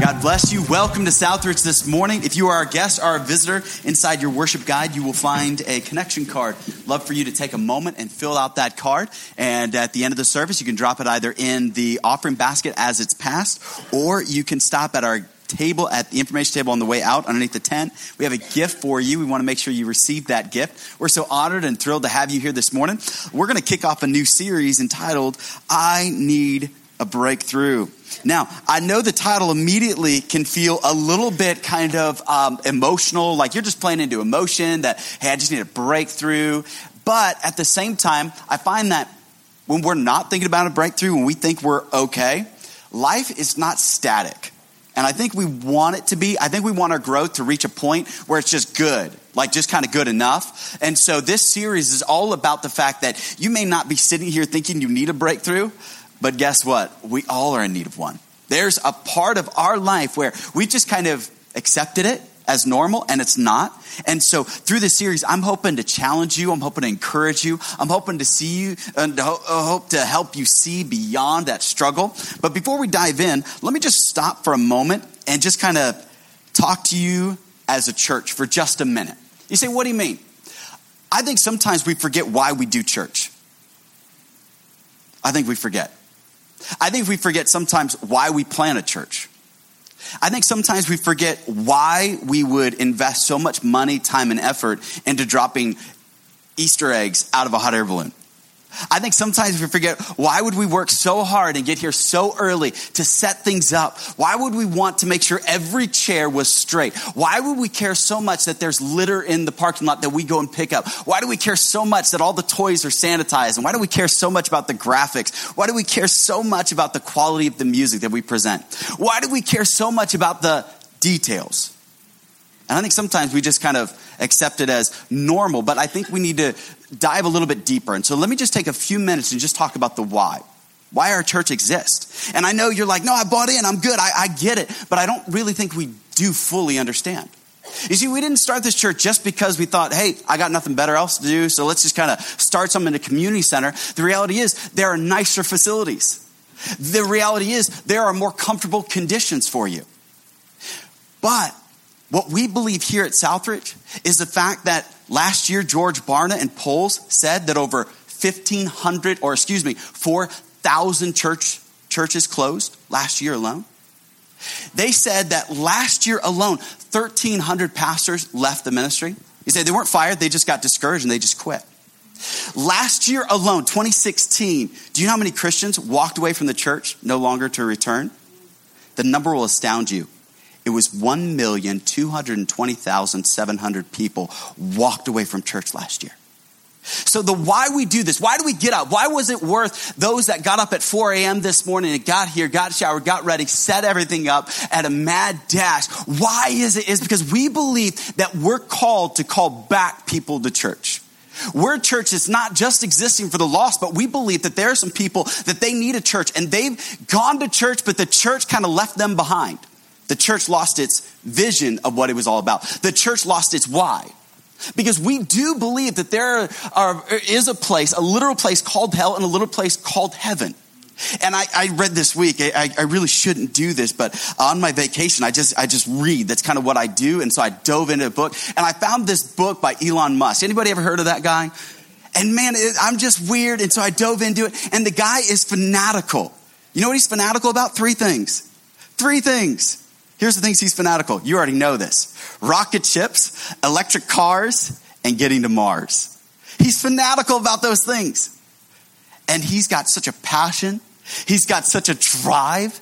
God bless you. Welcome to Southridge this morning. If you are a guest or a visitor inside your worship guide, you will find a connection card. Love for you to take a moment and fill out that card. And at the end of the service, you can drop it either in the offering basket as it's passed, or you can stop at our table at the information table on the way out underneath the tent. We have a gift for you. We want to make sure you receive that gift. We're so honored and thrilled to have you here this morning. We're going to kick off a new series entitled I Need a Breakthrough. Now, I know the title immediately can feel a little bit kind of um, emotional, like you're just playing into emotion that, hey, I just need a breakthrough. But at the same time, I find that when we're not thinking about a breakthrough, when we think we're okay, life is not static. And I think we want it to be. I think we want our growth to reach a point where it's just good, like just kind of good enough. And so this series is all about the fact that you may not be sitting here thinking you need a breakthrough, but guess what? We all are in need of one. There's a part of our life where we just kind of accepted it as normal and it's not. And so through this series, I'm hoping to challenge you. I'm hoping to encourage you. I'm hoping to see you and uh, hope to help you see beyond that struggle. But before we dive in, let me just stop for a moment and just kind of talk to you as a church for just a minute. You say, what do you mean? I think sometimes we forget why we do church. I think we forget. I think we forget sometimes why we plant a church. I think sometimes we forget why we would invest so much money, time, and effort into dropping Easter eggs out of a hot air balloon. I think sometimes we forget why would we work so hard and get here so early to set things up? Why would we want to make sure every chair was straight? Why would we care so much that there's litter in the parking lot that we go and pick up? Why do we care so much that all the toys are sanitized? And why do we care so much about the graphics? Why do we care so much about the quality of the music that we present? Why do we care so much about the details? And I think sometimes we just kind of accept it as normal, but I think we need to dive a little bit deeper. And so let me just take a few minutes and just talk about the why. Why our church exists. And I know you're like, no, I bought in, I'm good, I, I get it, but I don't really think we do fully understand. You see, we didn't start this church just because we thought, hey, I got nothing better else to do, so let's just kind of start something in a community center. The reality is, there are nicer facilities. The reality is, there are more comfortable conditions for you. But what we believe here at Southridge is the fact that last year George Barna and polls said that over 1,500, or excuse me, 4,000 church, churches closed last year alone. They said that last year alone, 1,300 pastors left the ministry. You say they weren't fired, they just got discouraged and they just quit. Last year alone, 2016, do you know how many Christians walked away from the church no longer to return? The number will astound you it was 1,220,700 people walked away from church last year. So the why we do this, why do we get up? Why was it worth those that got up at 4 a.m. this morning and got here, got showered, got ready, set everything up at a mad dash? Why is it? Is because we believe that we're called to call back people to church. We're a church that's not just existing for the lost, but we believe that there are some people that they need a church and they've gone to church, but the church kind of left them behind. The church lost its vision of what it was all about. The church lost its why. Because we do believe that there are, is a place, a literal place called hell and a little place called heaven. And I, I read this week, I, I, really shouldn't do this, but on my vacation, I just, I just read. That's kind of what I do. And so I dove into a book and I found this book by Elon Musk. Anybody ever heard of that guy? And man, it, I'm just weird. And so I dove into it and the guy is fanatical. You know what he's fanatical about? Three things. Three things. Here's the things he's fanatical. You already know this rocket ships, electric cars, and getting to Mars. He's fanatical about those things. And he's got such a passion, he's got such a drive.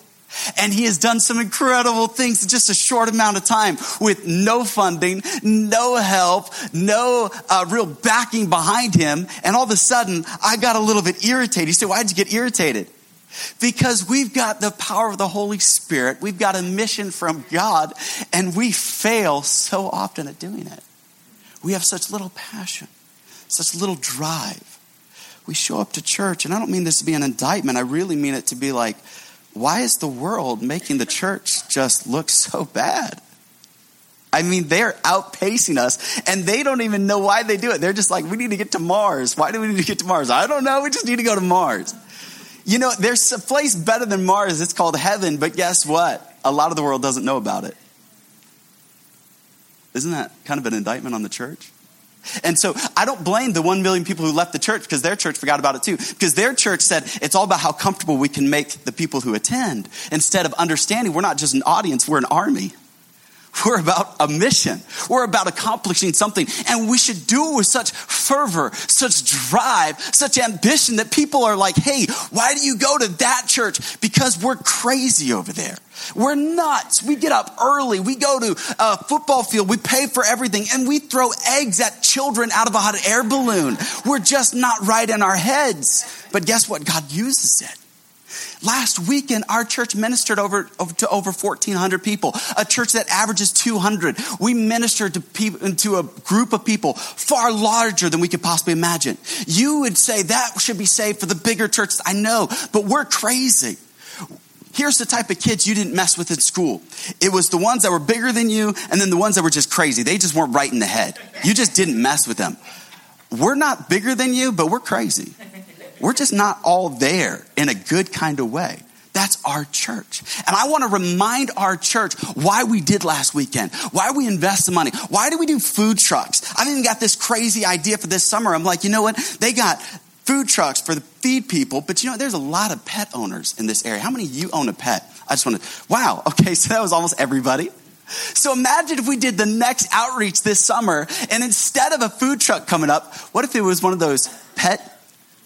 And he has done some incredible things in just a short amount of time with no funding, no help, no uh, real backing behind him. And all of a sudden, I got a little bit irritated. He said, Why'd you get irritated? Because we've got the power of the Holy Spirit, we've got a mission from God, and we fail so often at doing it. We have such little passion, such little drive. We show up to church, and I don't mean this to be an indictment, I really mean it to be like, why is the world making the church just look so bad? I mean, they're outpacing us and they don't even know why they do it. They're just like, we need to get to Mars. Why do we need to get to Mars? I don't know. We just need to go to Mars. You know, there's a place better than Mars. It's called heaven, but guess what? a lot of the world doesn't know about it. Isn't that kind of an indictment on the church? And so I don't blame the one million people who left the church because their church forgot about it too. Because their church said it's all about how comfortable we can make the people who attend instead of understanding we're not just an audience, we're an army. We're about a mission. We're about accomplishing something. And we should do it with such fervor, such drive, such ambition that people are like, hey, why do you go to that church? Because we're crazy over there. We're nuts. We get up early. We go to a football field. We pay for everything and we throw eggs at children out of a hot air balloon. We're just not right in our heads. But guess what? God uses it. Last weekend, our church ministered over, over, to over 1,400 people, a church that averages 200. We ministered to, to a group of people far larger than we could possibly imagine. You would say that should be saved for the bigger churches. I know, but we're crazy. Here's the type of kids you didn't mess with in school. It was the ones that were bigger than you, and then the ones that were just crazy. They just weren't right in the head. You just didn't mess with them. We're not bigger than you, but we're crazy. We're just not all there in a good kind of way. That's our church. And I want to remind our church why we did last weekend, why we invest the money, why do we do food trucks? I've even got this crazy idea for this summer. I'm like, you know what? They got food trucks for the feed people, but you know, there's a lot of pet owners in this area. How many of you own a pet? I just want to, wow, okay, so that was almost everybody. So imagine if we did the next outreach this summer, and instead of a food truck coming up, what if it was one of those pet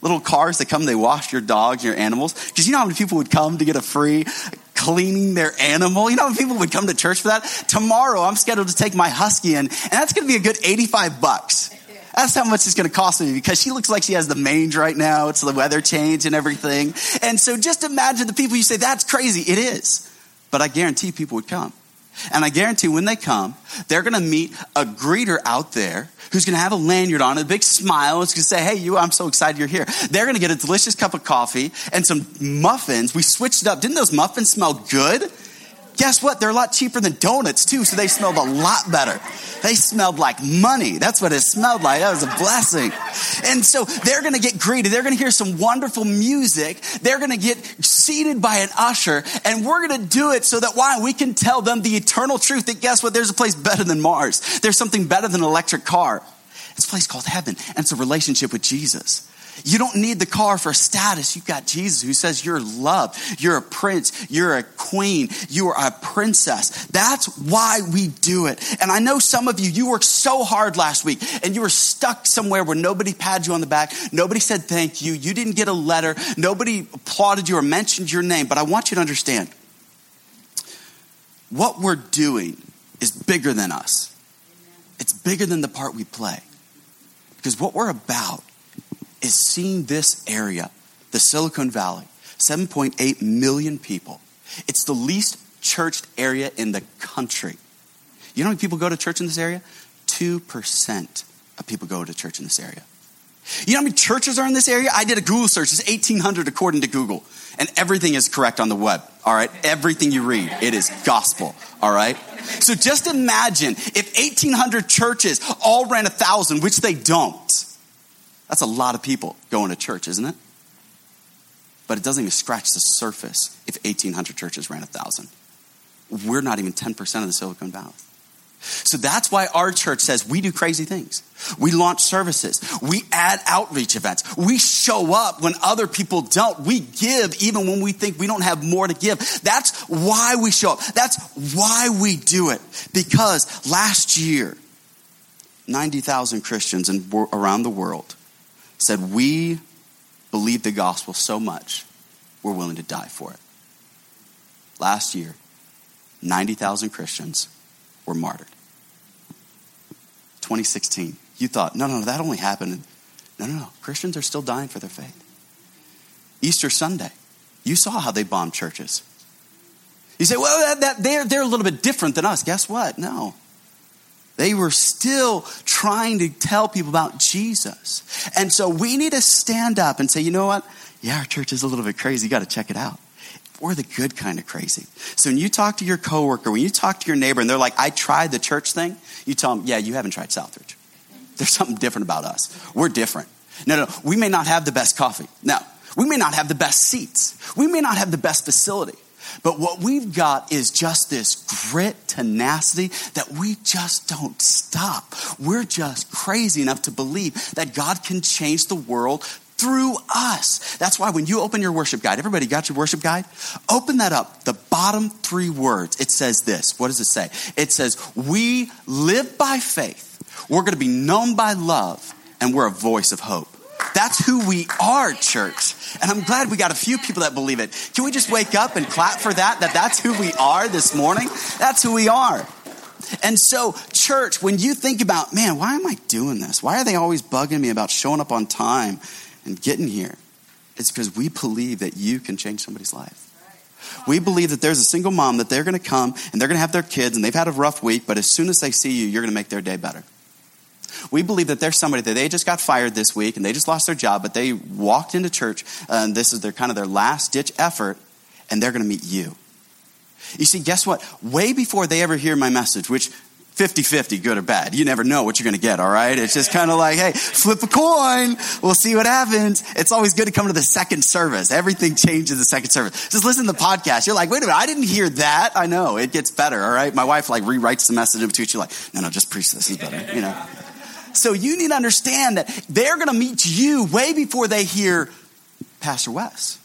little cars that come, they wash your dogs, your animals. Because you know how many people would come to get a free cleaning their animal? You know how many people would come to church for that? Tomorrow, I'm scheduled to take my husky in, and that's going to be a good 85 bucks. That's how much it's going to cost me because she looks like she has the mange right now. It's the weather change and everything. And so just imagine the people you say, that's crazy. It is. But I guarantee people would come. And I guarantee when they come, they're going to meet a greeter out there who's going to have a lanyard on, a big smile. It's going to say, Hey, you, I'm so excited you're here. They're going to get a delicious cup of coffee and some muffins. We switched it up. Didn't those muffins smell good? Guess what? They're a lot cheaper than donuts too, so they smelled a lot better. They smelled like money. That's what it smelled like. That was a blessing. And so they're going to get greeted. They're going to hear some wonderful music. They're going to get seated by an usher, and we're going to do it so that why we can tell them the eternal truth that guess what? There's a place better than Mars. There's something better than an electric car. It's a place called heaven, and it's a relationship with Jesus. You don't need the car for status. You've got Jesus who says you're loved. You're a prince. You're a queen. You are a princess. That's why we do it. And I know some of you, you worked so hard last week and you were stuck somewhere where nobody patted you on the back. Nobody said thank you. You didn't get a letter. Nobody applauded you or mentioned your name. But I want you to understand what we're doing is bigger than us. It's bigger than the part we play. Because what we're about is seeing this area, the Silicon Valley, 7.8 million people. It's the least churched area in the country. You know how many people go to church in this area? 2% of people go to church in this area. You know how many churches are in this area? I did a Google search. It's 1,800 according to Google. And everything is correct on the web. All right. Everything you read, it is gospel. All right. So just imagine if 1,800 churches all ran a thousand, which they don't. That's a lot of people going to church, isn't it? But it doesn't even scratch the surface if 1,800 churches ran a 1,000. We're not even 10% of the Silicon Valley. So that's why our church says we do crazy things. We launch services. We add outreach events. We show up when other people don't. We give even when we think we don't have more to give. That's why we show up. That's why we do it. Because last year, 90,000 Christians in, around the world said, We believe the gospel so much, we're willing to die for it. Last year, 90,000 Christians were martyred. 2016, you thought, no, no, that only happened. No, no, no. Christians are still dying for their faith. Easter Sunday, you saw how they bombed churches. You say, well, that, that, they're, they're a little bit different than us. Guess what? No. They were still trying to tell people about Jesus. And so we need to stand up and say, you know what? Yeah, our church is a little bit crazy. You got to check it out. We're the good kind of crazy. So when you talk to your coworker, when you talk to your neighbor and they're like, I tried the church thing, you tell them, yeah, you haven't tried Southridge. There's something different about us. We're different. No, no, we may not have the best coffee. No, we may not have the best seats. We may not have the best facility. But what we've got is just this grit, tenacity that we just don't stop. We're just crazy enough to believe that God can change the world through us. That's why when you open your worship guide, everybody got your worship guide? Open that up. The bottom three words, it says this. What does it say? It says, We live by faith, we're going to be known by love, and we're a voice of hope. That's who we are, church. And I'm glad we got a few people that believe it. Can we just wake up and clap for that? That that's who we are this morning? That's who we are. And so, church, when you think about, man, why am I doing this? Why are they always bugging me about showing up on time and getting here? It's because we believe that you can change somebody's life. We believe that there's a single mom that they're going to come and they're going to have their kids and they've had a rough week, but as soon as they see you, you're going to make their day better. We believe that there's somebody that they just got fired this week and they just lost their job, but they walked into church and this is their kind of their last ditch effort, and they're going to meet you. You see, guess what? Way before they ever hear my message, which 50 50, good or bad. You never know what you're going to get, all right? It's just kind of like, hey, flip a coin. We'll see what happens. It's always good to come to the second service. Everything changes the second service. Just listen to the podcast. You're like, wait a minute, I didn't hear that. I know, it gets better, all right? My wife like rewrites the message in between. She's like, no, no, just preach this. is better, you know? So you need to understand that they're going to meet you way before they hear Pastor Wes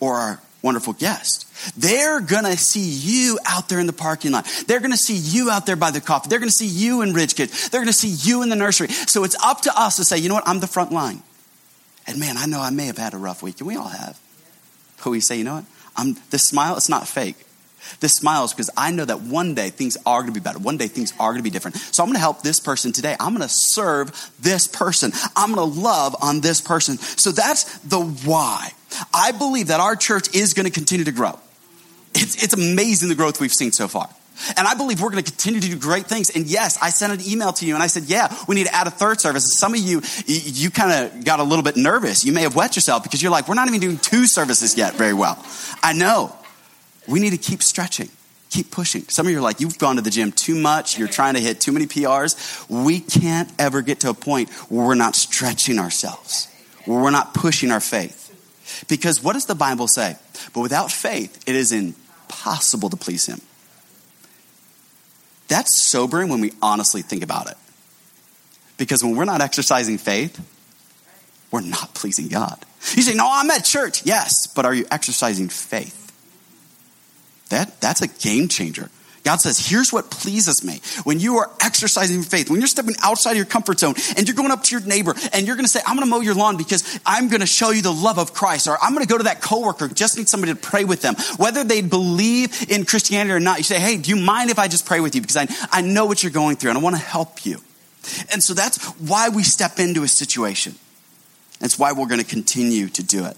or our wonderful guest. They're going to see you out there in the parking lot. They're going to see you out there by the coffee. They're going to see you in Ridge Kids. They're going to see you in the nursery. So it's up to us to say, you know what? I'm the front line. And man, I know I may have had a rough week, and we all have. But we say, you know what? I'm the smile, it's not fake. This smile is because I know that one day things are going to be better. One day things are going to be different. So I'm going to help this person today. I'm going to serve this person. I'm going to love on this person. So that's the why. I believe that our church is going to continue to grow. It's, it's amazing the growth we've seen so far. And I believe we're going to continue to do great things. And yes, I sent an email to you and I said, yeah, we need to add a third service. And some of you, you kind of got a little bit nervous. You may have wet yourself because you're like, we're not even doing two services yet very well. I know. We need to keep stretching, keep pushing. Some of you are like, you've gone to the gym too much, you're trying to hit too many PRs. We can't ever get to a point where we're not stretching ourselves, where we're not pushing our faith. Because what does the Bible say? But without faith, it is impossible to please Him. That's sobering when we honestly think about it. Because when we're not exercising faith, we're not pleasing God. You say, No, I'm at church. Yes, but are you exercising faith? That, that's a game changer. God says, here's what pleases me. When you are exercising faith, when you're stepping outside of your comfort zone and you're going up to your neighbor and you're going to say, I'm going to mow your lawn because I'm going to show you the love of Christ, or I'm going to go to that coworker, just need somebody to pray with them. Whether they believe in Christianity or not, you say, hey, do you mind if I just pray with you? Because I, I know what you're going through and I want to help you. And so that's why we step into a situation. That's why we're going to continue to do it.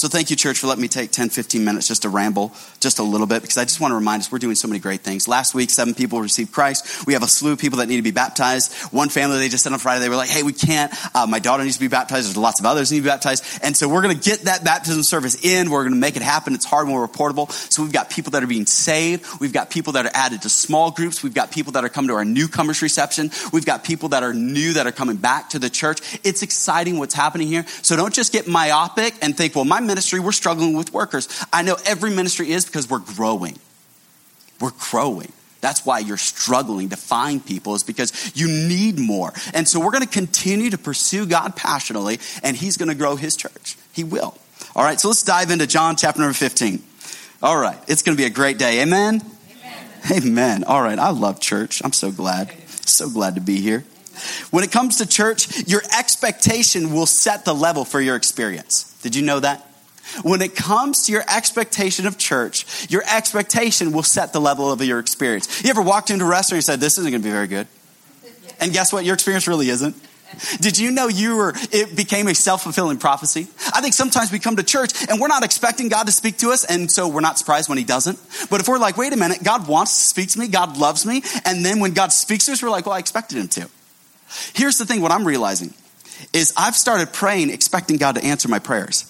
So thank you, church, for letting me take 10, 15 minutes just to ramble just a little bit because I just want to remind us we're doing so many great things. Last week, seven people received Christ. We have a slew of people that need to be baptized. One family, they just said on Friday, they were like, hey, we can't. Uh, my daughter needs to be baptized. There's lots of others need to be baptized. And so we're going to get that baptism service in. We're going to make it happen. It's hard, we're reportable. So we've got people that are being saved. We've got people that are added to small groups. We've got people that are coming to our newcomers reception. We've got people that are new that are coming back to the church. It's exciting what's happening here. So don't just get myopic and think, well, my ministry, we're struggling with workers. I know every ministry is because we're growing. We're growing. That's why you're struggling to find people, is because you need more. And so we're going to continue to pursue God passionately, and He's going to grow His church. He will. All right, so let's dive into John chapter number 15. All right, it's going to be a great day. Amen? Amen. Amen. All right, I love church. I'm so glad. So glad to be here. When it comes to church, your expectation will set the level for your experience. Did you know that? When it comes to your expectation of church, your expectation will set the level of your experience. You ever walked into a restaurant and said, This isn't going to be very good? And guess what? Your experience really isn't. Did you know you were, it became a self fulfilling prophecy? I think sometimes we come to church and we're not expecting God to speak to us, and so we're not surprised when He doesn't. But if we're like, wait a minute, God wants to speak to me, God loves me, and then when God speaks to us, we're like, well, I expected Him to. Here's the thing what I'm realizing is I've started praying expecting God to answer my prayers.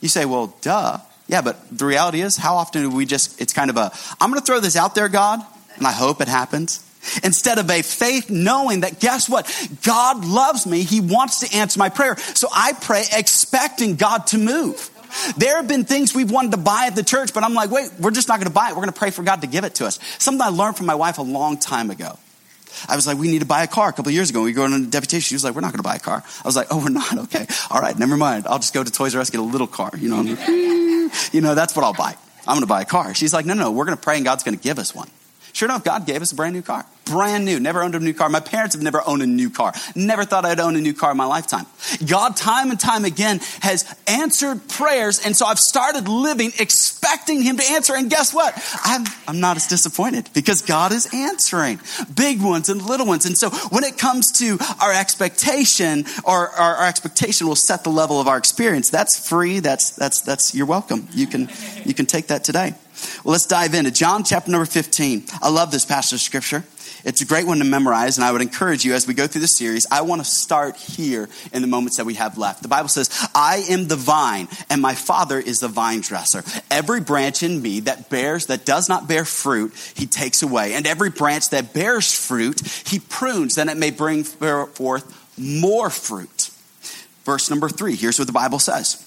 You say, well, duh. Yeah, but the reality is, how often do we just, it's kind of a, I'm going to throw this out there, God, and I hope it happens. Instead of a faith knowing that, guess what? God loves me. He wants to answer my prayer. So I pray expecting God to move. There have been things we've wanted to buy at the church, but I'm like, wait, we're just not going to buy it. We're going to pray for God to give it to us. Something I learned from my wife a long time ago. I was like, we need to buy a car a couple years ago. We go on a deputation. She was like, we're not going to buy a car. I was like, oh, we're not? Okay. All right, never mind. I'll just go to Toys R Us, get a little car. You know, you know, that's what I'll buy. I'm going to buy a car. She's like, no, no, we're going to pray and God's going to give us one. Sure enough, God gave us a brand new car. Brand new. Never owned a new car. My parents have never owned a new car. Never thought I'd own a new car in my lifetime. God, time and time again, has answered prayers. And so I've started living expecting Him to answer. And guess what? I'm, I'm not as disappointed because God is answering big ones and little ones. And so when it comes to our expectation, or our, our expectation will set the level of our experience. That's free. That's, that's, that's, you're welcome. You can, you can take that today. Well, let's dive into John chapter number 15. I love this passage of scripture. It's a great one to memorize, and I would encourage you as we go through the series. I want to start here in the moments that we have left. The Bible says, I am the vine, and my Father is the vine dresser. Every branch in me that bears, that does not bear fruit, he takes away. And every branch that bears fruit, he prunes, that it may bring forth more fruit. Verse number three, here's what the Bible says.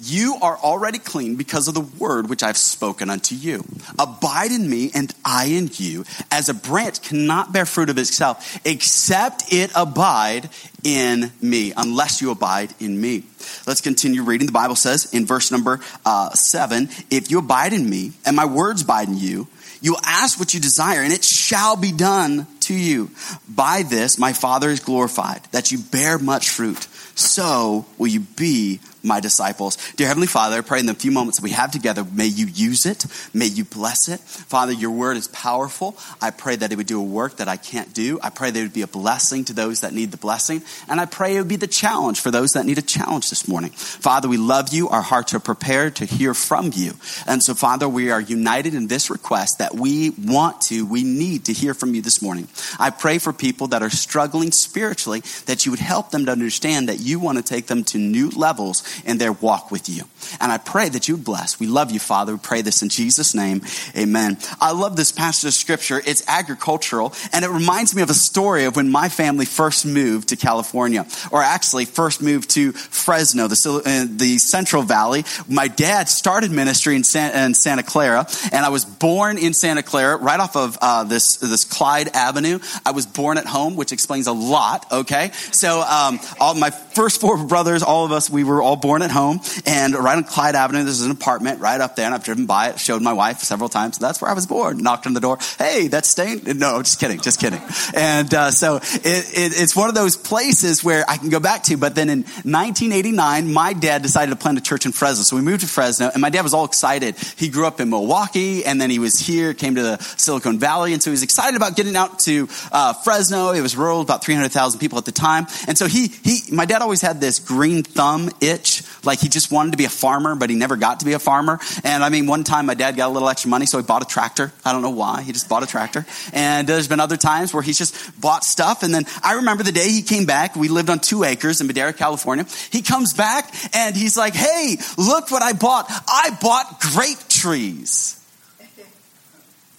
You are already clean because of the word which I've spoken unto you. Abide in me and I in you, as a branch cannot bear fruit of itself, except it abide in me, unless you abide in me. Let's continue reading. The Bible says in verse number uh, seven, if you abide in me and my words abide in you, you will ask what you desire and it shall be done to you. By this, my Father is glorified, that you bear much fruit. So will you be my disciples. Dear Heavenly Father, I pray in the few moments we have together, may you use it. May you bless it. Father, your word is powerful. I pray that it would do a work that I can't do. I pray that it would be a blessing to those that need the blessing. And I pray it would be the challenge for those that need a challenge this morning. Father, we love you. Our hearts are prepared to hear from you. And so, Father, we are united in this request that we want to, we need to hear from you this morning. I pray for people that are struggling spiritually that you would help them to understand that you want to take them to new levels in their walk with you. And I pray that you bless. We love you, Father. We pray this in Jesus' name. Amen. I love this passage of scripture. It's agricultural, and it reminds me of a story of when my family first moved to California, or actually first moved to Fresno, the, uh, the Central Valley. My dad started ministry in, San, in Santa Clara, and I was born in Santa Clara, right off of uh, this, this Clyde Avenue. I was born at home, which explains a lot, okay? So um, all my first four brothers, all of us, we were all born at home, and right on Clyde Avenue, there's an apartment right up there, and I've driven by it, showed my wife several times. That's where I was born. Knocked on the door. Hey, that's staying? No, just kidding, just kidding. And uh, so it, it, it's one of those places where I can go back to. But then in 1989, my dad decided to plant a church in Fresno, so we moved to Fresno, and my dad was all excited. He grew up in Milwaukee, and then he was here, came to the Silicon Valley, and so he was excited about getting out to uh, Fresno. It was rural, about 300,000 people at the time, and so he he my dad always had this green thumb itch like he just wanted to be a farmer, but he never got to be a farmer. And I mean, one time my dad got a little extra money, so he bought a tractor. I don't know why. He just bought a tractor. And there's been other times where he's just bought stuff. And then I remember the day he came back. We lived on two acres in Madera, California. He comes back and he's like, Hey, look what I bought. I bought grape trees.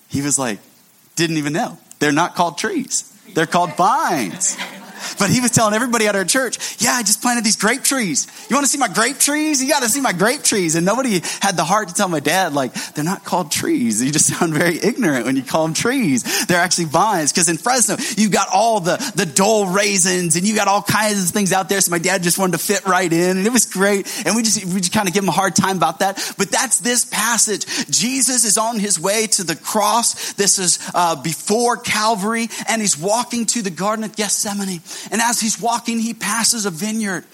He was like, didn't even know. They're not called trees. They're called vines. But he was telling everybody at our church, yeah, I just planted these grape trees. You want to see my grape trees? You got to see my grape trees. And nobody had the heart to tell my dad, like, they're not called trees. You just sound very ignorant when you call them trees. They're actually vines. Because in Fresno, you got all the, the Dole raisins and you got all kinds of things out there. So my dad just wanted to fit right in and it was great. And we just, we just kind of give him a hard time about that. But that's this passage. Jesus is on his way to the cross. This is uh, before Calvary and he's walking to the Garden of Gethsemane. And as he's walking, he passes a vineyard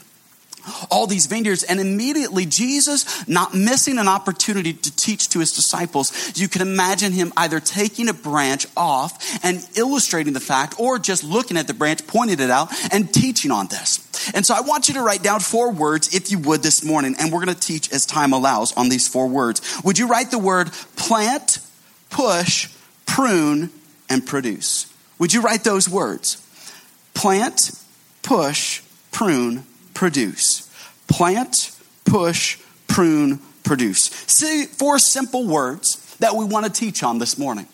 all these vineyards. And immediately, Jesus, not missing an opportunity to teach to his disciples, you can imagine him either taking a branch off and illustrating the fact, or just looking at the branch, pointing it out, and teaching on this. And so I want you to write down four words, if you would, this morning. And we're going to teach as time allows on these four words. Would you write the word plant, push, prune, and produce? Would you write those words? Plant, push, prune, produce. Plant, push, prune, produce. See, four simple words that we want to teach on this morning.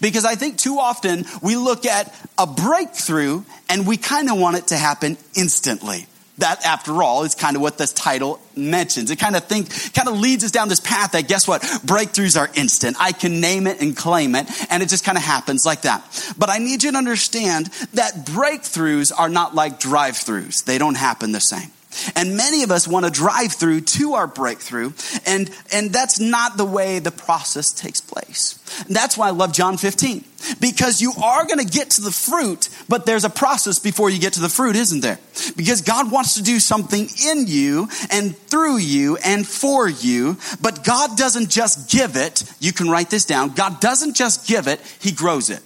Because I think too often we look at a breakthrough and we kind of want it to happen instantly. That, after all, is kind of what this title mentions. It kind of think, kind of leads us down this path that guess what? Breakthroughs are instant. I can name it and claim it, and it just kind of happens like that. But I need you to understand that breakthroughs are not like drive-throughs. They don't happen the same. And many of us want to drive through to our breakthrough, and, and that's not the way the process takes place. And that's why I love John 15, because you are going to get to the fruit, but there's a process before you get to the fruit, isn't there? Because God wants to do something in you and through you and for you, but God doesn't just give it. You can write this down. God doesn't just give it, He grows it.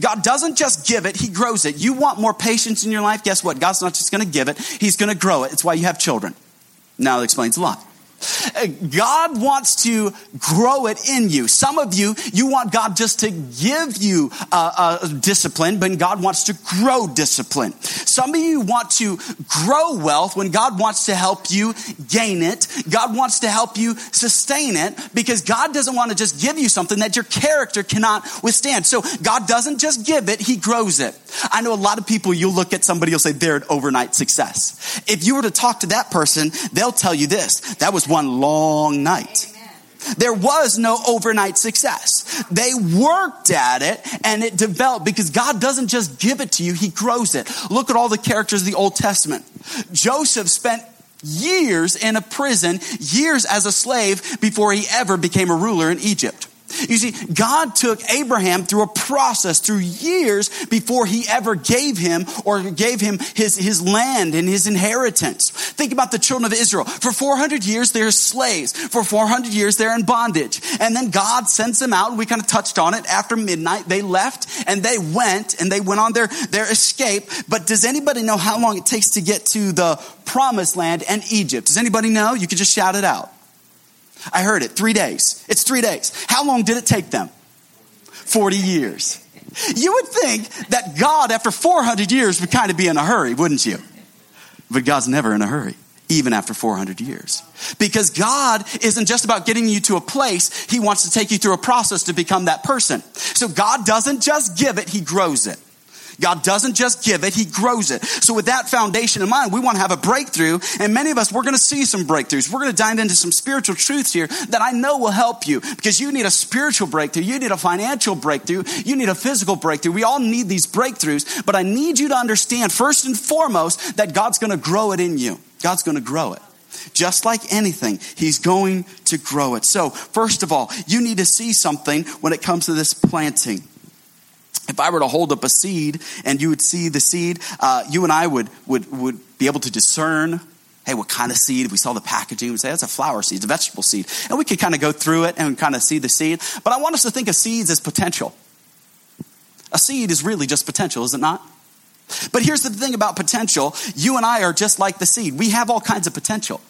God doesn't just give it, He grows it. You want more patience in your life? Guess what? God's not just going to give it, He's going to grow it. It's why you have children. Now that explains a lot. God wants to grow it in you. Some of you, you want God just to give you uh, uh, discipline, but God wants to grow discipline. Some of you want to grow wealth when God wants to help you gain it. God wants to help you sustain it because God doesn't want to just give you something that your character cannot withstand. So God doesn't just give it, He grows it. I know a lot of people, you'll look at somebody, you'll say they're an overnight success. If you were to talk to that person, they'll tell you this. That one long night. There was no overnight success. They worked at it and it developed because God doesn't just give it to you, He grows it. Look at all the characters of the Old Testament. Joseph spent years in a prison, years as a slave before he ever became a ruler in Egypt. You see, God took Abraham through a process, through years before he ever gave him or gave him his, his land and his inheritance. Think about the children of Israel. For 400 years, they're slaves. For 400 years, they're in bondage. And then God sends them out. We kind of touched on it. After midnight, they left and they went and they went on their, their escape. But does anybody know how long it takes to get to the promised land and Egypt? Does anybody know? You could just shout it out. I heard it. Three days. It's three days. How long did it take them? 40 years. You would think that God, after 400 years, would kind of be in a hurry, wouldn't you? But God's never in a hurry, even after 400 years. Because God isn't just about getting you to a place, He wants to take you through a process to become that person. So God doesn't just give it, He grows it. God doesn't just give it, He grows it. So with that foundation in mind, we want to have a breakthrough. And many of us, we're going to see some breakthroughs. We're going to dive into some spiritual truths here that I know will help you because you need a spiritual breakthrough. You need a financial breakthrough. You need a physical breakthrough. We all need these breakthroughs, but I need you to understand first and foremost that God's going to grow it in you. God's going to grow it. Just like anything, he's going to grow it. So, first of all, you need to see something when it comes to this planting if I were to hold up a seed and you would see the seed, uh, you and I would, would, would be able to discern hey, what kind of seed? If we saw the packaging, we'd say that's a flower seed, it's a vegetable seed. And we could kind of go through it and kind of see the seed. But I want us to think of seeds as potential. A seed is really just potential, is it not? But here's the thing about potential you and I are just like the seed. We have all kinds of potential.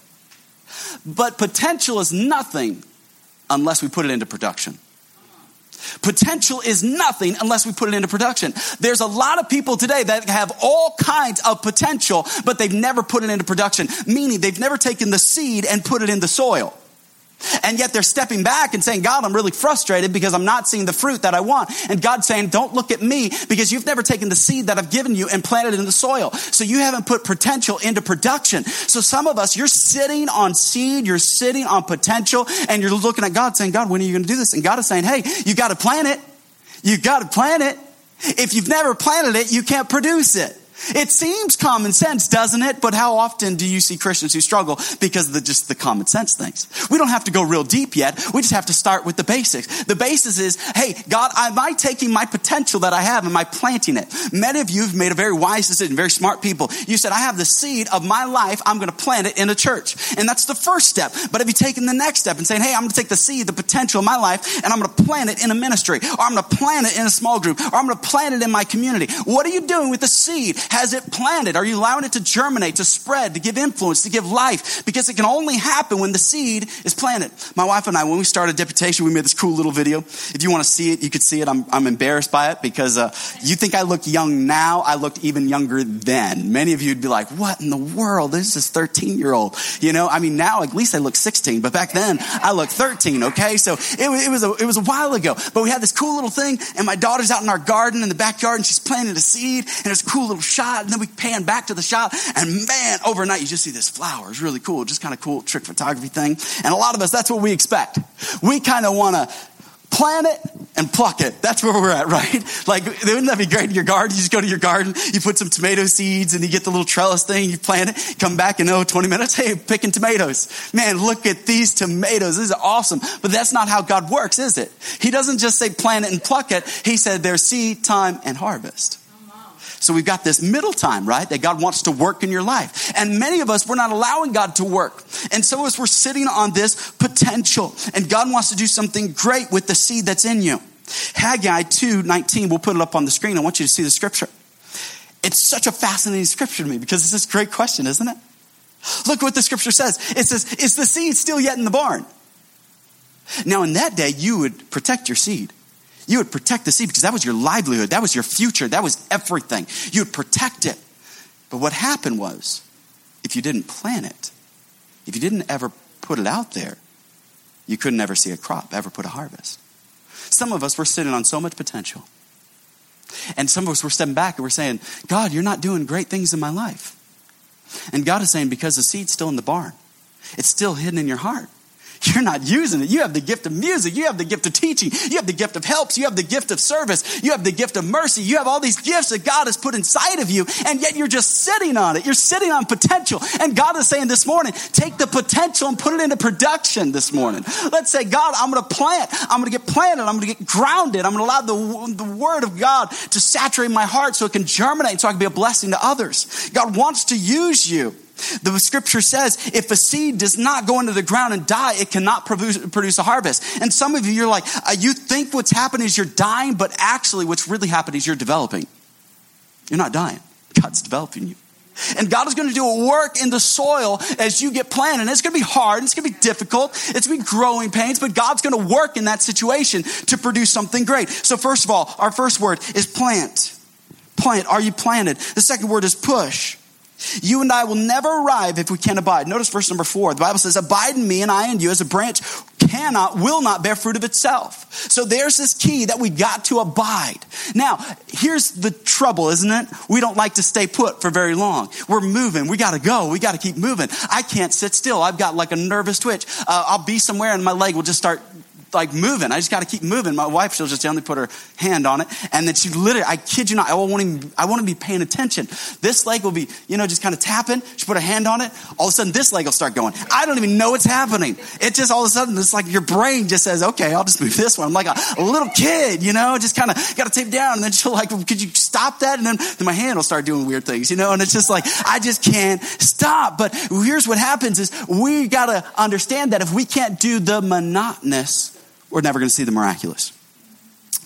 But potential is nothing unless we put it into production. Potential is nothing unless we put it into production. There's a lot of people today that have all kinds of potential, but they've never put it into production, meaning they've never taken the seed and put it in the soil. And yet they're stepping back and saying, God, I'm really frustrated because I'm not seeing the fruit that I want. And God's saying, don't look at me because you've never taken the seed that I've given you and planted it in the soil. So you haven't put potential into production. So some of us, you're sitting on seed, you're sitting on potential, and you're looking at God saying, God, when are you going to do this? And God is saying, hey, you got to plant it. You got to plant it. If you've never planted it, you can't produce it. It seems common sense, doesn't it? But how often do you see Christians who struggle because of the, just the common sense things? We don't have to go real deep yet. We just have to start with the basics. The basis is, hey, God, am I taking my potential that I have? Am I planting it? Many of you have made a very wise decision, very smart people. You said, I have the seed of my life. I'm going to plant it in a church. And that's the first step. But have you taken the next step and saying, hey, I'm going to take the seed, the potential of my life, and I'm going to plant it in a ministry, or I'm going to plant it in a small group, or I'm going to plant it in my community? What are you doing with the seed? Has it planted? Are you allowing it to germinate, to spread, to give influence, to give life? Because it can only happen when the seed is planted. My wife and I, when we started Deputation, we made this cool little video. If you want to see it, you could see it. I'm, I'm embarrassed by it because uh, you think I look young now. I looked even younger then. Many of you would be like, what in the world? This is 13 year old. You know, I mean, now at least I look 16, but back then I looked 13. Okay. So it, it was a, it was a while ago, but we had this cool little thing and my daughter's out in our garden in the backyard and she's planting a seed and it's a cool little shot, and then we pan back to the shot, and man, overnight you just see this flower. It's really cool, just kind of cool trick photography thing. And a lot of us, that's what we expect. We kind of want to plant it and pluck it. That's where we're at, right? Like, wouldn't that be great in your garden? You just go to your garden, you put some tomato seeds and you get the little trellis thing, you plant it, come back in, oh, 20 minutes, hey, picking tomatoes. Man, look at these tomatoes. This is awesome. But that's not how God works, is it? He doesn't just say plant it and pluck it. He said there's seed, time, and harvest. So we've got this middle time, right? That God wants to work in your life. And many of us, we're not allowing God to work. And so as we're sitting on this potential, and God wants to do something great with the seed that's in you. Haggai 2 19, we'll put it up on the screen. I want you to see the scripture. It's such a fascinating scripture to me because it's this great question, isn't it? Look what the scripture says. It says, Is the seed still yet in the barn? Now, in that day, you would protect your seed. You would protect the seed because that was your livelihood, that was your future, that was everything. You would protect it. But what happened was, if you didn't plant it, if you didn't ever put it out there, you couldn't ever see a crop, ever put a harvest. Some of us were sitting on so much potential. And some of us were stepping back and we're saying, God, you're not doing great things in my life. And God is saying, because the seed's still in the barn, it's still hidden in your heart. You're not using it. You have the gift of music. You have the gift of teaching. You have the gift of helps. You have the gift of service. You have the gift of mercy. You have all these gifts that God has put inside of you, and yet you're just sitting on it. You're sitting on potential. And God is saying this morning, take the potential and put it into production this morning. Let's say, God, I'm going to plant. I'm going to get planted. I'm going to get grounded. I'm going to allow the, the word of God to saturate my heart so it can germinate, so I can be a blessing to others. God wants to use you. The scripture says if a seed does not go into the ground and die, it cannot produce, a harvest. And some of you, you're like, uh, you think what's happening is you're dying, but actually what's really happening is you're developing. You're not dying. God's developing you. And God is going to do a work in the soil as you get planted. And it's going to be hard. It's going to be difficult. It's going to be growing pains, but God's going to work in that situation to produce something great. So first of all, our first word is plant. Plant. Are you planted? The second word is push. You and I will never arrive if we can't abide. Notice verse number four. The Bible says, Abide in me and I in you as a branch cannot, will not bear fruit of itself. So there's this key that we got to abide. Now, here's the trouble, isn't it? We don't like to stay put for very long. We're moving. We got to go. We got to keep moving. I can't sit still. I've got like a nervous twitch. Uh, I'll be somewhere and my leg will just start like moving. I just got to keep moving. My wife, she'll just gently put her hand on it. And then she literally, I kid you not, I won't even, I want to be paying attention. This leg will be, you know, just kind of tapping. She put her hand on it. All of a sudden, this leg will start going. I don't even know what's happening. It just all of a sudden, it's like your brain just says, okay, I'll just move this one. I'm like a, a little kid, you know, just kind of got to tape down. And then she'll like, could you stop that? And then, then my hand will start doing weird things, you know, and it's just like, I just can't stop. But here's what happens is we got to understand that if we can't do the monotonous, we're never going to see the miraculous.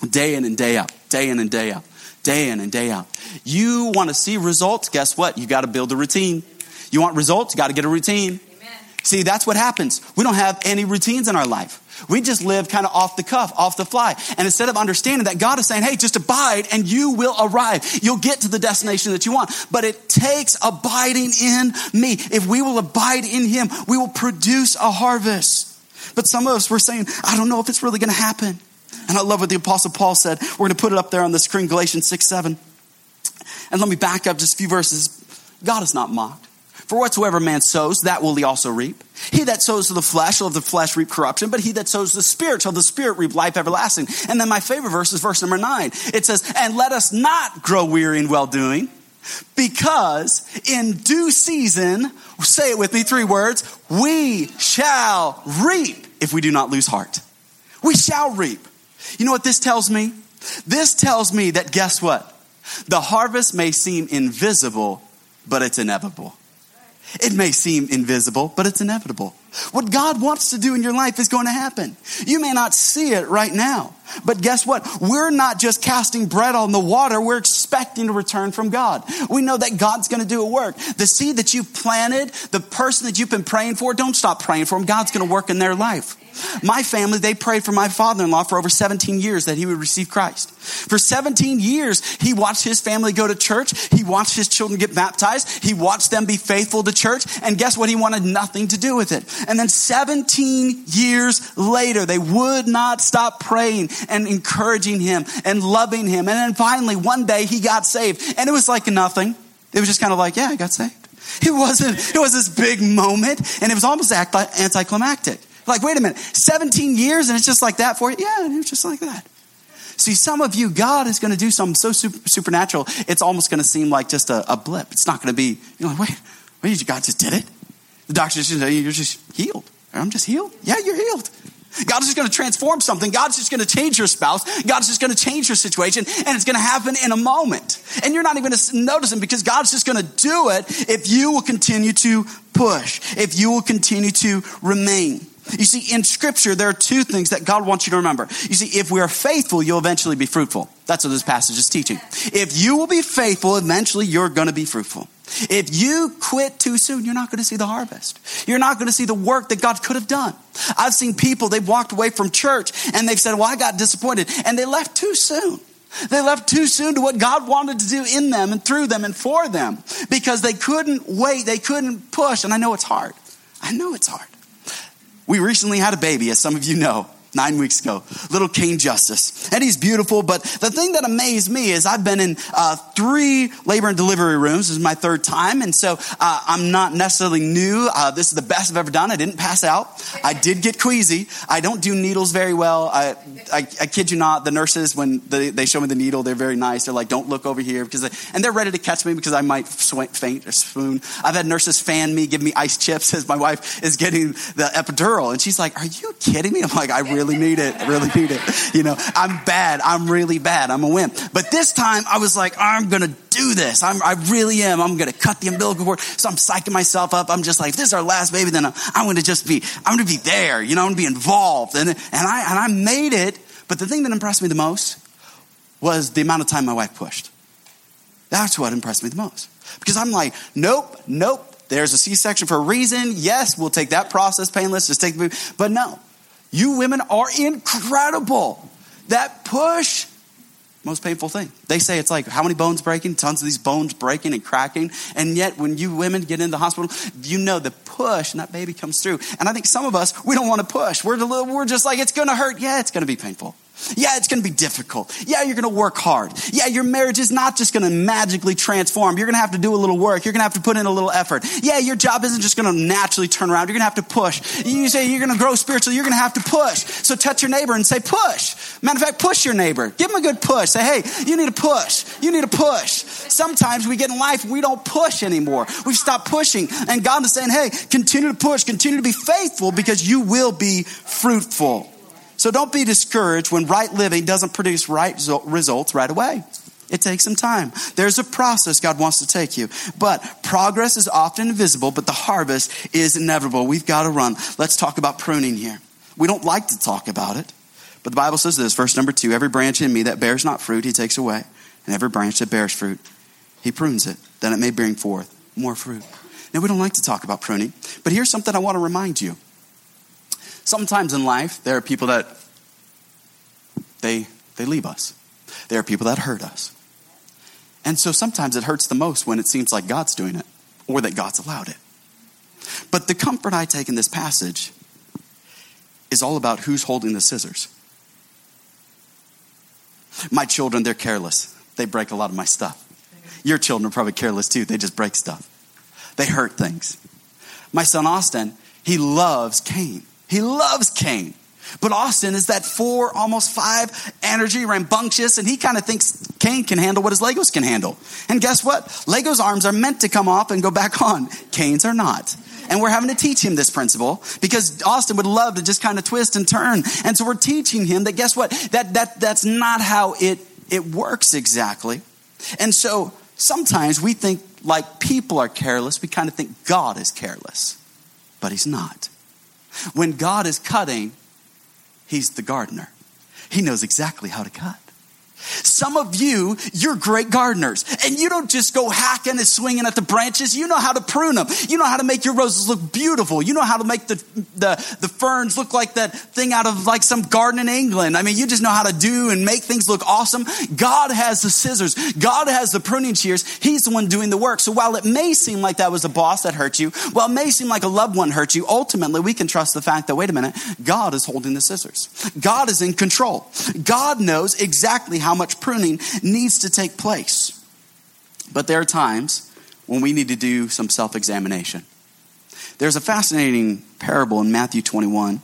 Day in and day out, day in and day out, day in and day out. You want to see results? Guess what? You got to build a routine. You want results? You got to get a routine. Amen. See, that's what happens. We don't have any routines in our life. We just live kind of off the cuff, off the fly. And instead of understanding that God is saying, hey, just abide and you will arrive. You'll get to the destination that you want. But it takes abiding in me. If we will abide in Him, we will produce a harvest. But some of us were saying, I don't know if it's really going to happen. And I love what the Apostle Paul said. We're going to put it up there on the screen, Galatians 6 7. And let me back up just a few verses. God is not mocked. For whatsoever man sows, that will he also reap. He that sows to the flesh shall of the flesh reap corruption, but he that sows the spirit shall the spirit reap life everlasting. And then my favorite verse is verse number nine. It says, And let us not grow weary in well doing, because in due season, say it with me, three words, we shall reap if we do not lose heart. We shall reap. You know what this tells me? This tells me that guess what? The harvest may seem invisible, but it's inevitable. It may seem invisible, but it's inevitable. What God wants to do in your life is going to happen. You may not see it right now, but guess what? We're not just casting bread on the water, we're expecting a return from God. We know that God's going to do a work. The seed that you've planted, the person that you've been praying for, don't stop praying for them. God's going to work in their life. My family, they prayed for my father in law for over 17 years that he would receive Christ. For 17 years, he watched his family go to church. He watched his children get baptized. He watched them be faithful to church. And guess what? He wanted nothing to do with it. And then 17 years later, they would not stop praying. and encouraging him and loving him. And then finally, one day he got saved. And it was like nothing. It was just kind of like, yeah, I got saved. It wasn't, it was this big moment and it was almost anticlimactic. Like, wait a minute, 17 years and it's just like that for you? Yeah, it was just like that. See, some of you, God is going to do something so super, supernatural, it's almost going to seem like just a, a blip. It's not going to be, you're like, wait, wait, God just did it? The doctor just said, you're just healed. I'm just healed? Yeah, you're healed. God is just going to transform something. God's just going to change your spouse. God's just going to change your situation, and it's going to happen in a moment. And you're not even going to notice Him because God's just going to do it if you will continue to push, if you will continue to remain. You see, in Scripture, there are two things that God wants you to remember. You see, if we are faithful, you'll eventually be fruitful. That's what this passage is teaching. If you will be faithful, eventually you're going to be fruitful. If you quit too soon, you're not going to see the harvest. You're not going to see the work that God could have done. I've seen people, they've walked away from church and they've said, Well, I got disappointed. And they left too soon. They left too soon to what God wanted to do in them and through them and for them because they couldn't wait. They couldn't push. And I know it's hard. I know it's hard. We recently had a baby, as some of you know nine weeks ago. Little King Justice. And he's beautiful, but the thing that amazed me is I've been in uh, three labor and delivery rooms. This is my third time, and so uh, I'm not necessarily new. Uh, this is the best I've ever done. I didn't pass out. I did get queasy. I don't do needles very well. I, I, I kid you not, the nurses, when they, they, show me the needle, they're very nice. They're like, don't look over here, because they, and they're ready to catch me because I might faint or swoon. I've had nurses fan me, give me ice chips as my wife is getting the epidural, and she's like, are you kidding me? I'm like, I really really need it. really need it. You know, I'm bad. I'm really bad. I'm a wimp. But this time I was like, I'm going to do this. I'm, I really am. I'm going to cut the umbilical cord. So I'm psyching myself up. I'm just like, this is our last baby. Then I'm going to just be, I'm going to be there. You know, I'm going to be involved. And, and I, and I made it. But the thing that impressed me the most was the amount of time my wife pushed. That's what impressed me the most. Because I'm like, nope, nope. There's a C-section for a reason. Yes, we'll take that process painless. Just take the baby. But no, you women are incredible. That push, most painful thing. They say it's like how many bones breaking? Tons of these bones breaking and cracking. And yet, when you women get in the hospital, you know the push and that baby comes through. And I think some of us, we don't want to push. We're, we're just like, it's going to hurt. Yeah, it's going to be painful. Yeah, it's going to be difficult. Yeah, you're going to work hard. Yeah, your marriage is not just going to magically transform. You're going to have to do a little work. You're going to have to put in a little effort. Yeah, your job isn't just going to naturally turn around. You're going to have to push. You say you're going to grow spiritually. You're going to have to push. So touch your neighbor and say, push. Matter of fact, push your neighbor. Give him a good push. Say, hey, you need a push. You need a push. Sometimes we get in life we don't push anymore. We've stopped pushing. And God is saying, hey, continue to push. Continue to be faithful because you will be fruitful. So don't be discouraged when right living doesn't produce right results right away. It takes some time. There's a process God wants to take you. But progress is often invisible, but the harvest is inevitable. We've got to run. Let's talk about pruning here. We don't like to talk about it, but the Bible says this, verse number two Every branch in me that bears not fruit, he takes away. And every branch that bears fruit, he prunes it, that it may bring forth more fruit. Now, we don't like to talk about pruning, but here's something I want to remind you Sometimes in life, there are people that they, they leave us. There are people that hurt us. And so sometimes it hurts the most when it seems like God's doing it or that God's allowed it. But the comfort I take in this passage is all about who's holding the scissors. My children, they're careless. They break a lot of my stuff. Your children are probably careless too. They just break stuff. They hurt things. My son Austin, he loves Cain. He loves Cain. But Austin is that four, almost five energy, rambunctious, and he kind of thinks Cain can handle what his Legos can handle. And guess what? Lego's arms are meant to come off and go back on. Cain's are not. And we're having to teach him this principle because Austin would love to just kind of twist and turn. And so we're teaching him that guess what? That, that, that's not how it, it works exactly. And so sometimes we think like people are careless, we kind of think God is careless, but he's not. When God is cutting, He's the gardener. He knows exactly how to cut. Some of you, you're great gardeners and you don't just go hacking and swinging at the branches. You know how to prune them. You know how to make your roses look beautiful. You know how to make the, the, the ferns look like that thing out of like some garden in England. I mean, you just know how to do and make things look awesome. God has the scissors. God has the pruning shears. He's the one doing the work. So while it may seem like that was a boss that hurt you, while it may seem like a loved one hurt you, ultimately we can trust the fact that, wait a minute, God is holding the scissors. God is in control. God knows exactly how much pruning needs to take place. But there are times when we need to do some self examination. There's a fascinating parable in Matthew 21,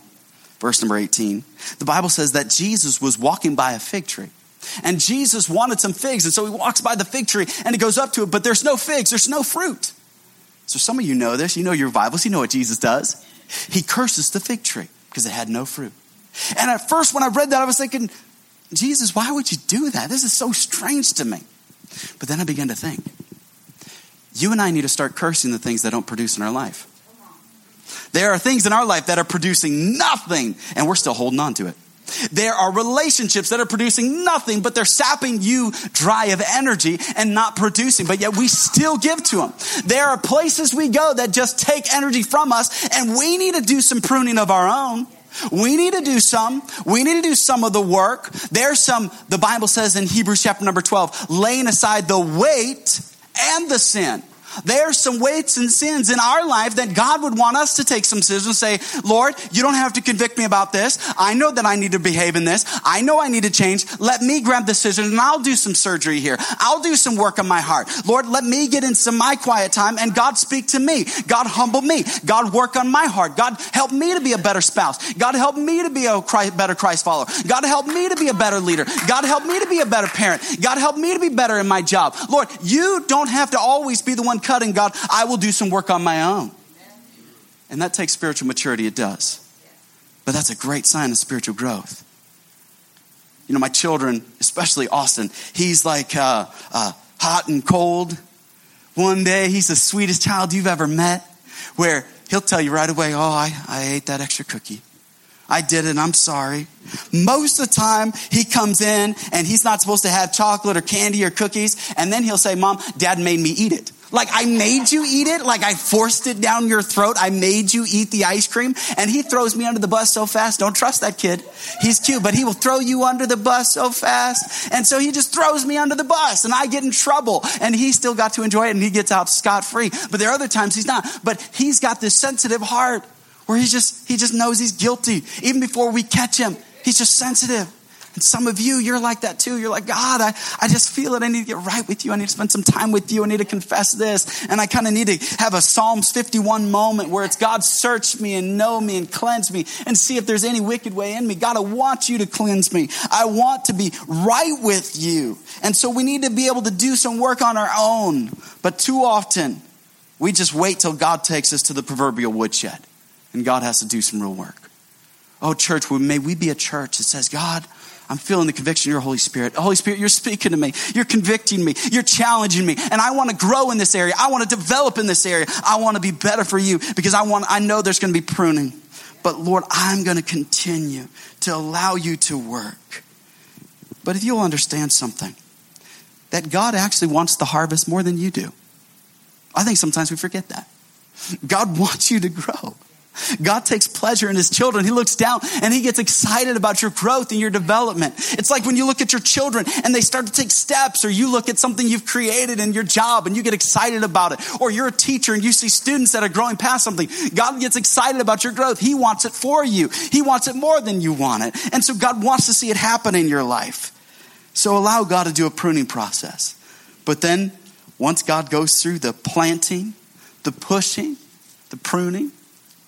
verse number 18. The Bible says that Jesus was walking by a fig tree. And Jesus wanted some figs, and so he walks by the fig tree and he goes up to it, but there's no figs, there's no fruit. So some of you know this, you know your Bibles, you know what Jesus does. He curses the fig tree because it had no fruit. And at first, when I read that, I was thinking, Jesus, why would you do that? This is so strange to me. But then I began to think, you and I need to start cursing the things that don't produce in our life. There are things in our life that are producing nothing, and we're still holding on to it. There are relationships that are producing nothing, but they're sapping you dry of energy and not producing, but yet we still give to them. There are places we go that just take energy from us, and we need to do some pruning of our own. We need to do some. We need to do some of the work. There's some, the Bible says in Hebrews chapter number 12, laying aside the weight and the sin. There's some weights and sins in our life that God would want us to take some decisions and say, Lord, you don't have to convict me about this. I know that I need to behave in this. I know I need to change. Let me grab the scissors and I'll do some surgery here. I'll do some work on my heart. Lord, let me get in some my quiet time and God speak to me. God humble me. God work on my heart. God help me to be a better spouse. God help me to be a Christ, better Christ follower. God help me to be a better leader. God help me to be a better parent. God help me to be better in my job. Lord, you don't have to always be the one cutting God. I will do some work on my own. And that takes spiritual maturity, it does. But that's a great sign of spiritual growth. You know, my children, especially Austin, he's like uh, uh, hot and cold. One day, he's the sweetest child you've ever met, where he'll tell you right away, Oh, I, I ate that extra cookie. I did it. I'm sorry. Most of the time, he comes in and he's not supposed to have chocolate or candy or cookies. And then he'll say, Mom, dad made me eat it. Like I made you eat it, like I forced it down your throat. I made you eat the ice cream. And he throws me under the bus so fast. Don't trust that kid. He's cute, but he will throw you under the bus so fast. And so he just throws me under the bus and I get in trouble. And he still got to enjoy it and he gets out scot free. But there are other times he's not. But he's got this sensitive heart where he just, he just knows he's guilty. Even before we catch him, he's just sensitive. And some of you, you're like that too. You're like, God, I, I just feel it. I need to get right with you. I need to spend some time with you. I need to confess this. And I kind of need to have a Psalms 51 moment where it's God, search me and know me and cleanse me and see if there's any wicked way in me. God, I want you to cleanse me. I want to be right with you. And so we need to be able to do some work on our own. But too often, we just wait till God takes us to the proverbial woodshed and God has to do some real work. Oh, church, may we be a church that says, God, I'm feeling the conviction of your Holy Spirit. Holy Spirit, you're speaking to me. You're convicting me. You're challenging me. And I want to grow in this area. I want to develop in this area. I want to be better for you because I want, I know there's going to be pruning. But Lord, I'm going to continue to allow you to work. But if you'll understand something, that God actually wants the harvest more than you do. I think sometimes we forget that. God wants you to grow. God takes pleasure in his children. He looks down and he gets excited about your growth and your development. It's like when you look at your children and they start to take steps, or you look at something you've created in your job and you get excited about it, or you're a teacher and you see students that are growing past something. God gets excited about your growth. He wants it for you. He wants it more than you want it. And so God wants to see it happen in your life. So allow God to do a pruning process. But then once God goes through the planting, the pushing, the pruning,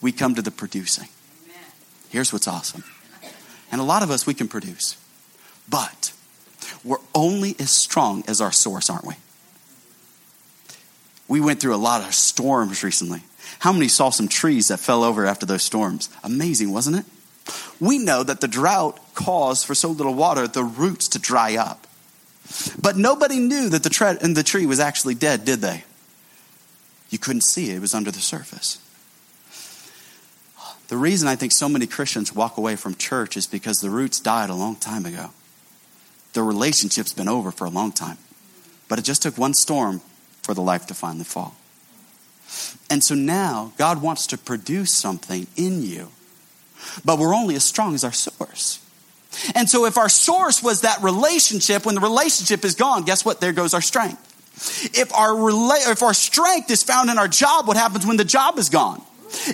we come to the producing. Here's what's awesome. And a lot of us, we can produce, but we're only as strong as our source, aren't we? We went through a lot of storms recently. How many saw some trees that fell over after those storms? Amazing, wasn't it? We know that the drought caused for so little water the roots to dry up. But nobody knew that the, the tree was actually dead, did they? You couldn't see it, it was under the surface. The reason I think so many Christians walk away from church is because the roots died a long time ago. the relationship's been over for a long time. But it just took one storm for the life to finally fall. And so now God wants to produce something in you, but we're only as strong as our source. And so if our source was that relationship, when the relationship is gone, guess what? There goes our strength. If our, rela- if our strength is found in our job, what happens when the job is gone?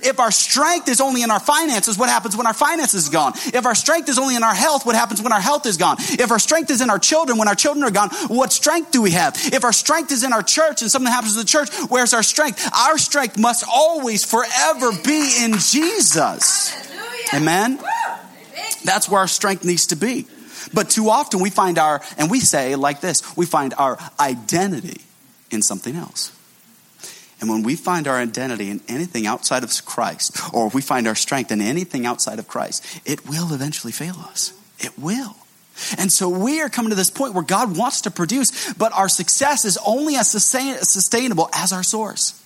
If our strength is only in our finances, what happens when our finances is gone? If our strength is only in our health, what happens when our health is gone? If our strength is in our children, when our children are gone, what strength do we have? If our strength is in our church and something happens to the church, where's our strength? Our strength must always forever be in Jesus. Amen? That's where our strength needs to be. But too often we find our, and we say like this, we find our identity in something else. And when we find our identity in anything outside of Christ, or we find our strength in anything outside of Christ, it will eventually fail us. It will. And so we are coming to this point where God wants to produce, but our success is only as sustainable as our source.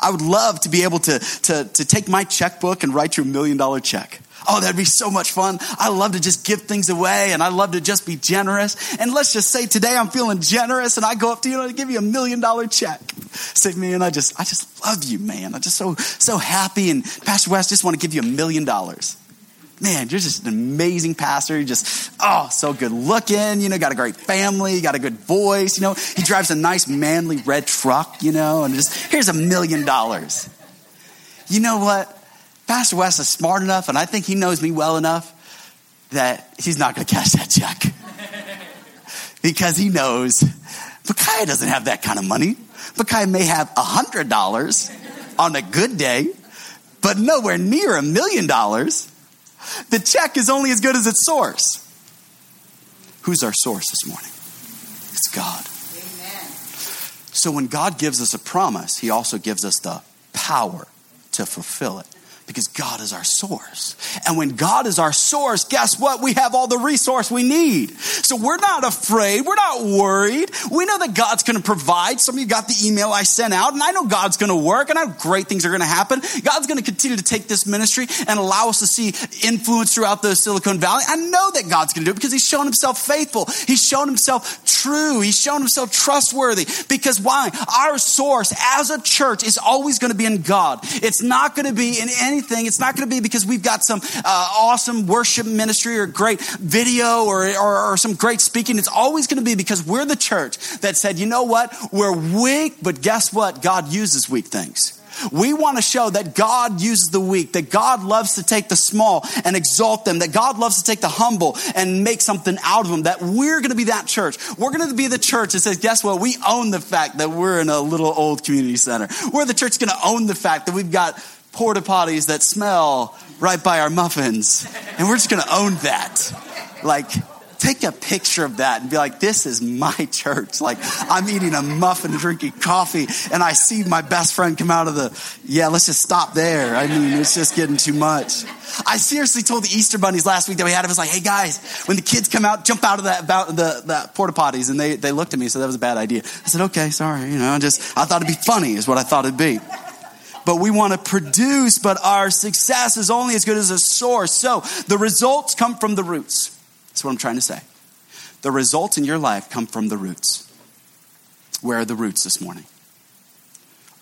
I would love to be able to, to, to take my checkbook and write you a million dollar check. Oh, that'd be so much fun. I love to just give things away and I love to just be generous. And let's just say today I'm feeling generous and I go up to you and I give you a million dollar check. Say, man, I just, I just love you, man. I'm just so, so happy. And Pastor West, just want to give you a million dollars. Man, you're just an amazing pastor. You're just, oh, so good looking. You know, got a great family, got a good voice. You know, he drives a nice, manly red truck, you know, and just, here's a million dollars. You know what? Pastor West is smart enough, and I think he knows me well enough that he's not going to cash that check. because he knows Micaiah doesn't have that kind of money. Micaiah may have a $100 on a good day, but nowhere near a million dollars. The check is only as good as its source. Who's our source this morning? It's God. Amen. So when God gives us a promise, he also gives us the power to fulfill it because God is our source. And when God is our source, guess what? We have all the resource we need. So we're not afraid. We're not worried. We know that God's going to provide. Some of you got the email I sent out and I know God's going to work and I know great things are going to happen. God's going to continue to take this ministry and allow us to see influence throughout the Silicon Valley. I know that God's going to do it because he's shown himself faithful. He's shown himself true. He's shown himself trustworthy because why? Our source as a church is always going to be in God. It's not going to be in any anything, it's not going to be because we've got some uh, awesome worship ministry or great video or, or, or some great speaking. It's always going to be because we're the church that said, you know what? We're weak, but guess what? God uses weak things. We want to show that God uses the weak, that God loves to take the small and exalt them, that God loves to take the humble and make something out of them, that we're going to be that church. We're going to be the church that says, guess what? We own the fact that we're in a little old community center. We're the church going to own the fact that we've got porta potties that smell right by our muffins. And we're just going to own that. Like, take a picture of that and be like, this is my church. Like, I'm eating a muffin drinking coffee, and I see my best friend come out of the, yeah, let's just stop there. I mean, it's just getting too much. I seriously told the Easter bunnies last week that we had, I was like, hey guys, when the kids come out, jump out of that, about the, the porta potties. And they, they looked at me, so that was a bad idea. I said, okay, sorry, you know, just, I thought it'd be funny, is what I thought it'd be but we want to produce, but our success is only as good as a source. So the results come from the roots. That's what I'm trying to say. The results in your life come from the roots. Where are the roots this morning?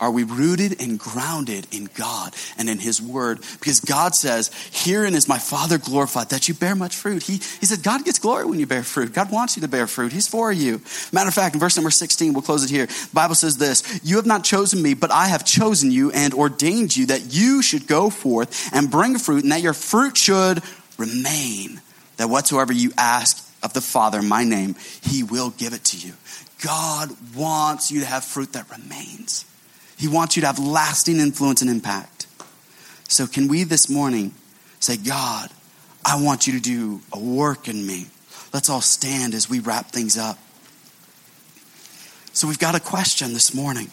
Are we rooted and grounded in God and in His Word? Because God says, Herein is my Father glorified, that you bear much fruit. He, he said, God gets glory when you bear fruit. God wants you to bear fruit. He's for you. Matter of fact, in verse number 16, we'll close it here. The Bible says this You have not chosen me, but I have chosen you and ordained you that you should go forth and bring fruit, and that your fruit should remain. That whatsoever you ask of the Father in my name, He will give it to you. God wants you to have fruit that remains. He wants you to have lasting influence and impact. So, can we this morning say, God, I want you to do a work in me? Let's all stand as we wrap things up. So, we've got a question this morning.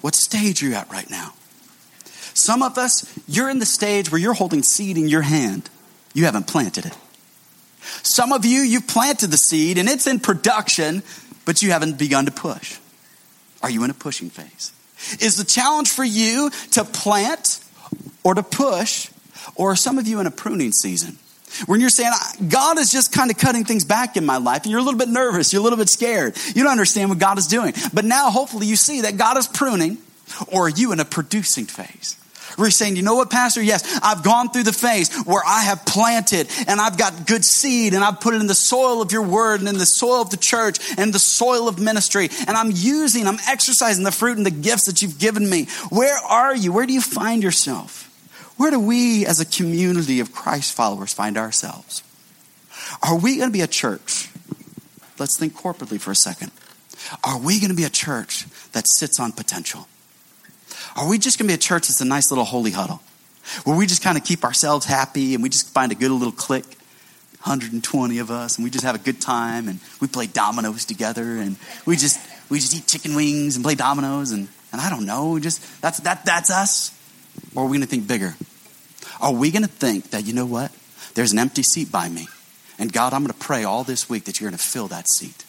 What stage are you at right now? Some of us, you're in the stage where you're holding seed in your hand. You haven't planted it. Some of you, you've planted the seed and it's in production, but you haven't begun to push. Are you in a pushing phase? Is the challenge for you to plant or to push, or some of you in a pruning season? When you're saying, God is just kind of cutting things back in my life, and you're a little bit nervous, you're a little bit scared. You don't understand what God is doing. But now, hopefully, you see that God is pruning, or are you in a producing phase? We're saying, you know what, Pastor? Yes, I've gone through the phase where I have planted and I've got good seed and I've put it in the soil of your word and in the soil of the church and the soil of ministry. And I'm using, I'm exercising the fruit and the gifts that you've given me. Where are you? Where do you find yourself? Where do we as a community of Christ followers find ourselves? Are we going to be a church? Let's think corporately for a second. Are we going to be a church that sits on potential? Are we just going to be a church that's a nice little holy huddle where we just kind of keep ourselves happy and we just find a good little clique? 120 of us and we just have a good time and we play dominoes together and we just we just eat chicken wings and play dominoes and, and I don't know, just that's that that's us. Or are we gonna think bigger? Are we gonna think that you know what? There's an empty seat by me. And God, I'm gonna pray all this week that you're gonna fill that seat.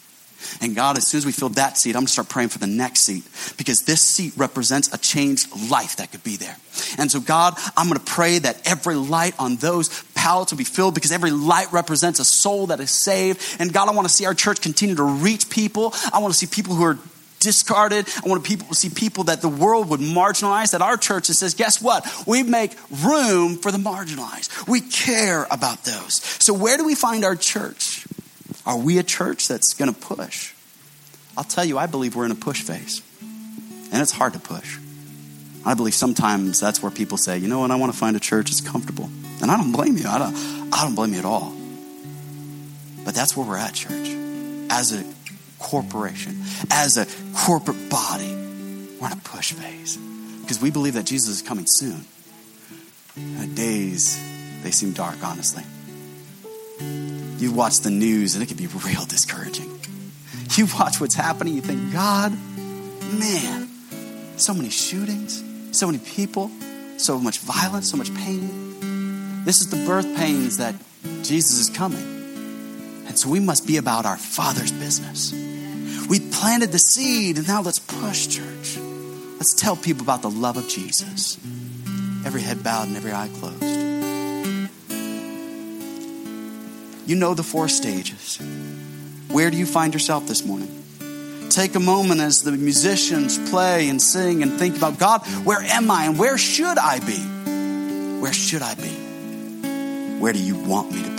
And God, as soon as we fill that seat, I'm to start praying for the next seat because this seat represents a changed life that could be there. And so, God, I'm to pray that every light on those pallets will be filled because every light represents a soul that is saved. And God, I want to see our church continue to reach people. I want to see people who are discarded. I want people to see people that the world would marginalize, that our church says, guess what? We make room for the marginalized. We care about those. So, where do we find our church? Are we a church that's going to push? I'll tell you, I believe we're in a push phase. And it's hard to push. I believe sometimes that's where people say, you know what, I want to find a church that's comfortable. And I don't blame you. I don't, I don't blame you at all. But that's where we're at, church. As a corporation, as a corporate body, we're in a push phase. Because we believe that Jesus is coming soon. The days, they seem dark, honestly. You watch the news and it can be real discouraging. You watch what's happening, you think, God, man, so many shootings, so many people, so much violence, so much pain. This is the birth pains that Jesus is coming. And so we must be about our Father's business. We planted the seed, and now let's push, church. Let's tell people about the love of Jesus. Every head bowed and every eye closed. You know the four stages. Where do you find yourself this morning? Take a moment as the musicians play and sing and think about God, where am I and where should I be? Where should I be? Where do you want me to be?